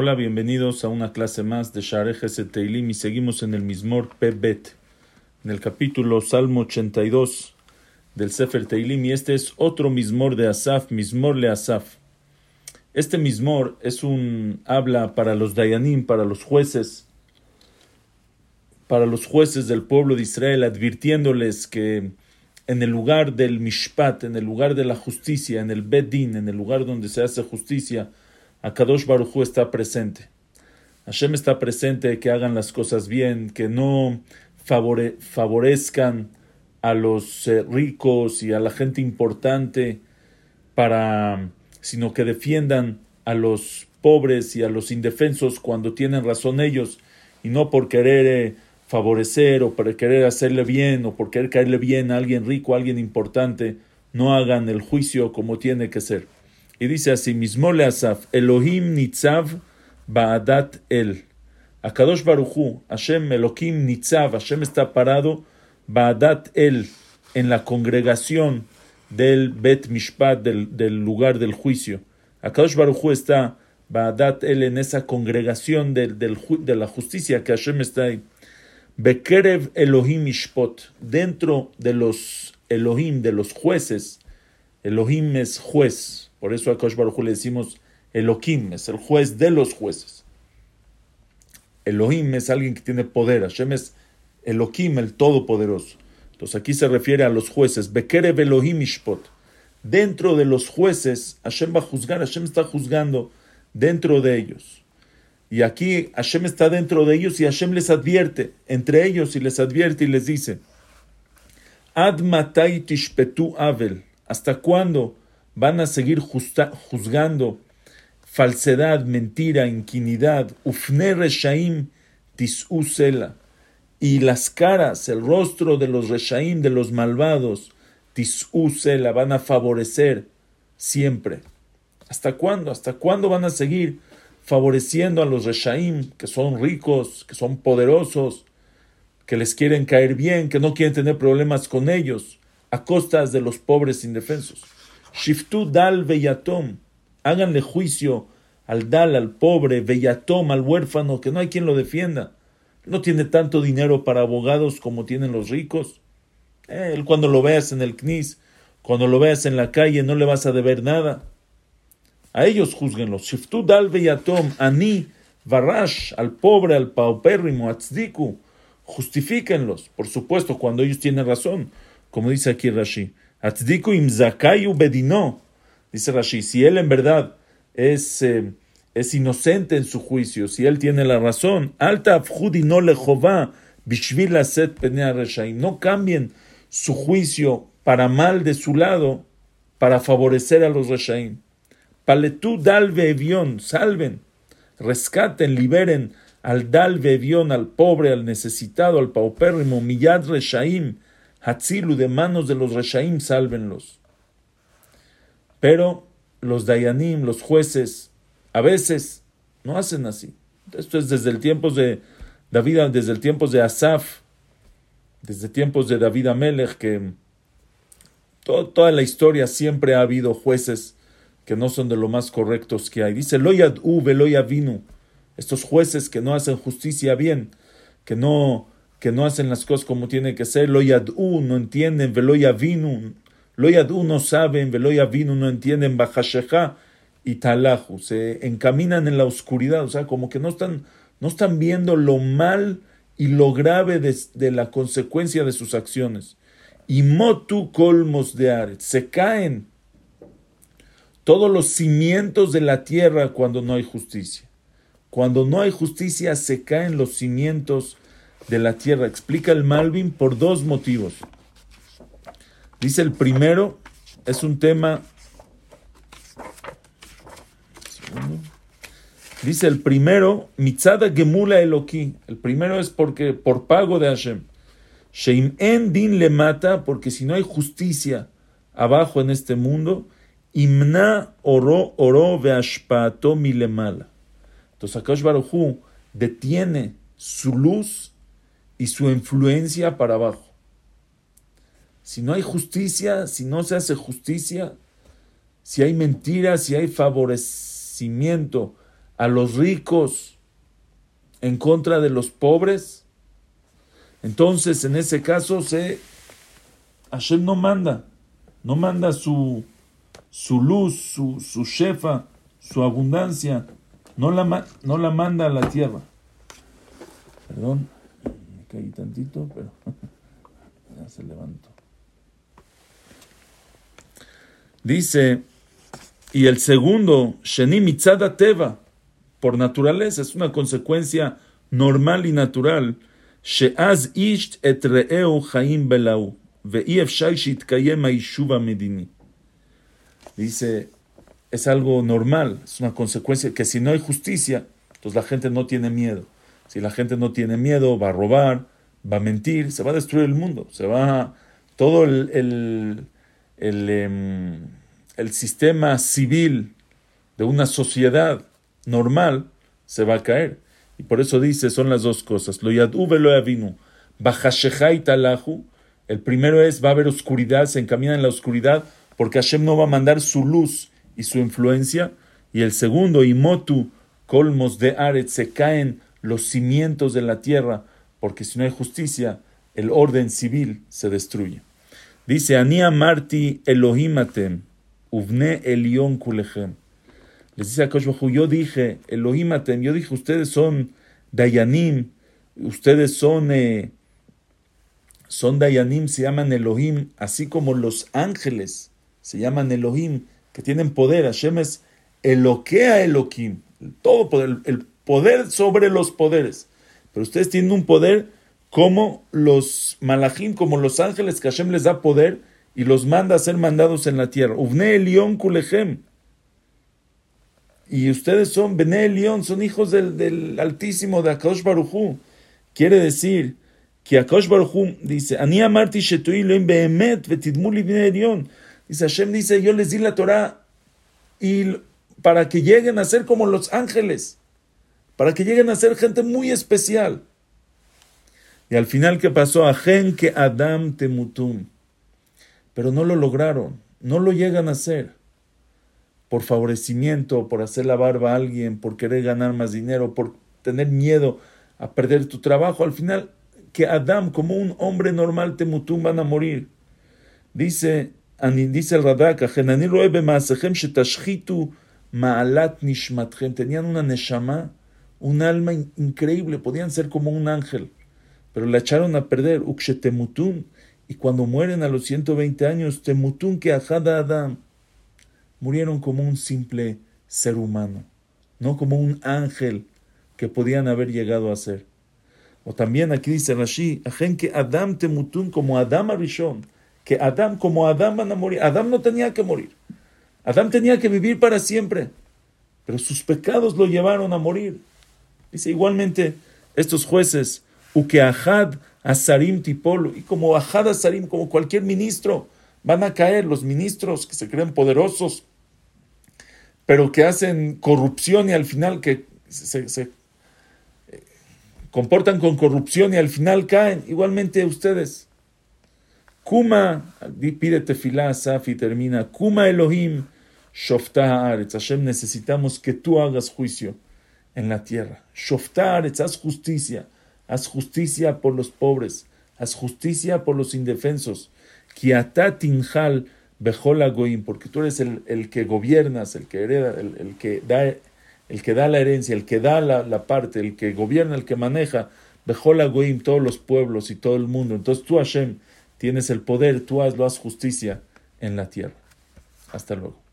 Hola, bienvenidos a una clase más de Sharejes Teilim y seguimos en el Mismor Pebet, en el capítulo Salmo 82 del Sefer Teilim y este es otro Mismor de Asaf, Mismor le Asaf. Este Mismor es un habla para los Dayanim, para los jueces, para los jueces del pueblo de Israel, advirtiéndoles que en el lugar del Mishpat, en el lugar de la justicia, en el Bedin, en el lugar donde se hace justicia, Akadosh Baruchu está presente. Hashem está presente, que hagan las cosas bien, que no favorezcan a los eh, ricos y a la gente importante para sino que defiendan a los pobres y a los indefensos cuando tienen razón ellos y no por querer eh, favorecer o por querer hacerle bien o por querer caerle bien a alguien rico, a alguien importante, no hagan el juicio como tiene que ser. Y dice así, mismo le Asaf, Elohim Nitzav Ba'adat El. Akadosh Baruchu, Hashem Elohim Nitzav, Hashem está parado Ba'adat El, en la congregación del Bet Mishpat, del, lugar del juicio. Akadosh Baruchu está Ba'adat El en esa congregación del, del, de la justicia que Hashem está ahí. Bekerev Elohim Mishpot, dentro de los Elohim, de los jueces, Elohim es juez, por eso a Kosh Baruj le decimos Elohim, es el juez de los jueces. Elohim es alguien que tiene poder, Hashem es Elohim, el Todopoderoso. Entonces aquí se refiere a los jueces. Bekerev Elohim Ishpot. Dentro de los jueces, Hashem va a juzgar, Hashem está juzgando dentro de ellos. Y aquí Hashem está dentro de ellos y Hashem les advierte, entre ellos, y les advierte y les dice, Ad matai tishpetu avel. ¿Hasta cuándo van a seguir juzgando falsedad, mentira, inquinidad, ufne reshaim tis'usela, y las caras, el rostro de los reshaim, de los malvados, tis'usela, van a favorecer siempre. ¿Hasta cuándo? ¿Hasta cuándo van a seguir favoreciendo a los reshaim, que son ricos, que son poderosos, que les quieren caer bien, que no quieren tener problemas con ellos, a costas de los pobres indefensos? Shiftu dal veyatom. Háganle juicio al dal, al pobre, veyatom, al huérfano, que no hay quien lo defienda. No tiene tanto dinero para abogados como tienen los ricos. Eh, él cuando lo veas en el CNIS, cuando lo veas en la calle, no le vas a deber nada. A ellos juzguenlos. Shiftu dal veyatom, ani, varash, al pobre, al paupérrimo, atzdiku. Justifíquenlos, por supuesto, cuando ellos tienen razón, como dice aquí Rashi. Atzdiku im bedino. Dice Rashi, si él en verdad es, eh, es inocente en su juicio, si él tiene la razón, alta no le bishvil set no cambien su juicio para mal de su lado, para favorecer a los reshaim. Paletú dal vevión, salven, rescaten, liberen al dal vevión, al pobre, al necesitado, al paupérrimo, millad reshaim, Hatzilu de manos de los Reshaim, sálvenlos. Pero los Dayanim, los jueces, a veces no hacen así. Esto es desde el tiempo de David, desde el tiempo de Asaf, desde tiempos de David Amelech, que toda la historia siempre ha habido jueces que no son de lo más correctos que hay. Dice Loyad U, Vinu, estos jueces que no hacen justicia bien, que no que no hacen las cosas como tiene que ser, lo yadú no entienden, velo yavinu, lo yadú no saben, velo yavinu no entienden, bajasheja y talahu, se encaminan en la oscuridad, o sea, como que no están, no están viendo lo mal y lo grave de, la consecuencia de sus acciones. Y motu colmos de aret, se caen todos los cimientos de la tierra cuando no hay justicia. Cuando no hay justicia se caen los cimientos de la tierra. Explica el Malvin por dos motivos. Dice el primero, es un tema... Dice el primero, Mitzada Gemula Eloki. El primero es porque por pago de Hashem. Sheim en din le mata, porque si no hay justicia abajo en este mundo, imna oro oro veashpato milemala. Entonces Akash Baruchu detiene su luz y su influencia para abajo. Si no hay justicia, si no se hace justicia, si hay mentiras, si hay favorecimiento a los ricos en contra de los pobres, entonces en ese caso se Hashem no manda, no manda su, su luz, su, su shefa, su abundancia, no la, no la manda a la tierra. Perdón, caí tantito, pero ya se levantó. Dice, y el segundo, Sheni Mitzada Teva, por naturaleza, es una consecuencia normal y natural. Sheaz isht et chaim belau, medini. Dice, es algo normal, es una consecuencia que si no hay justicia, entonces la gente no tiene miedo. Si la gente no tiene miedo, va a robar, va a mentir, se va a destruir el mundo, se va todo el, el, el, em, sistema civil de una sociedad normal se va a caer. Y por eso dice, son las dos cosas. Lo lo avinu. El primero es, va a haber oscuridad, se encamina en la oscuridad, porque Hashem no va a mandar su luz y su influencia. Y el segundo, imotu, colmos de Aret, se caen los cimientos de la tierra, porque si no hay justicia, el orden civil se destruye. Dice, Ania Marti Elohimatem, Uvne Elion Kulechem. Les dice a Koshbahu, yo dije, Elohimatem, yo dije, ustedes son Dayanim, ustedes son, eh, son Dayanim, se llaman Elohim, así como los ángeles se llaman Elohim, que tienen poder. Hashem es Eloquea Elohim, todo poder, el poder sobre los poderes. Pero ustedes tienen un poder como los malachim, como los ángeles, que Hashem les da poder y los manda a ser mandados en la tierra. Uvne Elión Kulechem. Y ustedes son Bene León, son hijos del, Altísimo de Akash Baruchu. Quiere decir que Akash Baruchu dice, Ani amarti shetui behemet vetidmuli Bene León. Dice Hashem, dice, yo les di la Torah y para que lleguen a ser como los ángeles, para que lleguen a ser gente muy especial. Y al final, ¿qué pasó? Ajen que Adam temutum. Pero no lo lograron, no lo llegan a hacer por favorecimiento, por hacer la barba a alguien, por querer ganar más dinero, por tener miedo a perder tu trabajo. Al final, que Adam, como un hombre normal, temutum, van a morir. Dice, dice el Radak, tenían una neshama, un alma increíble, podían ser como un ángel, pero la echaron a perder, ukshetemutum, y cuando mueren a los 120 años, temutum que ajada Adam, murieron como un simple ser humano, no como un ángel que podían haber llegado a ser. O también aquí dice Rashi, que Adam temutun como Adam Arishon, que Adam como Adam van a morir. Adam no tenía que morir. Adam tenía que vivir para siempre, pero sus pecados lo llevaron a morir. Dice igualmente estos jueces, Uke Ahad Asarim Tipolo, y como Ahad Asarim, como cualquier ministro, van a caer los ministros que se creen poderosos, pero que hacen corrupción y al final que se, eh, comportan con corrupción y al final caen. Igualmente ustedes. Kuma, pide tefilá, Safi termina. Kuma Elohim, Shoftah Aretz. Hashem, necesitamos que tú hagas juicio en la tierra. Shoftah Aretz, haz justicia. Haz justicia por los pobres. Haz justicia por los indefensos. Tinjal porque tú eres el, el, que gobiernas, el que hereda, el, el, que da, el que da la herencia, el que da la, la parte, el que gobierna, el que maneja. Bejola Goim, todos los pueblos y todo el mundo. Entonces tú, Hashem, tienes el poder, tú hazlo, haz justicia en la tierra. Hasta luego.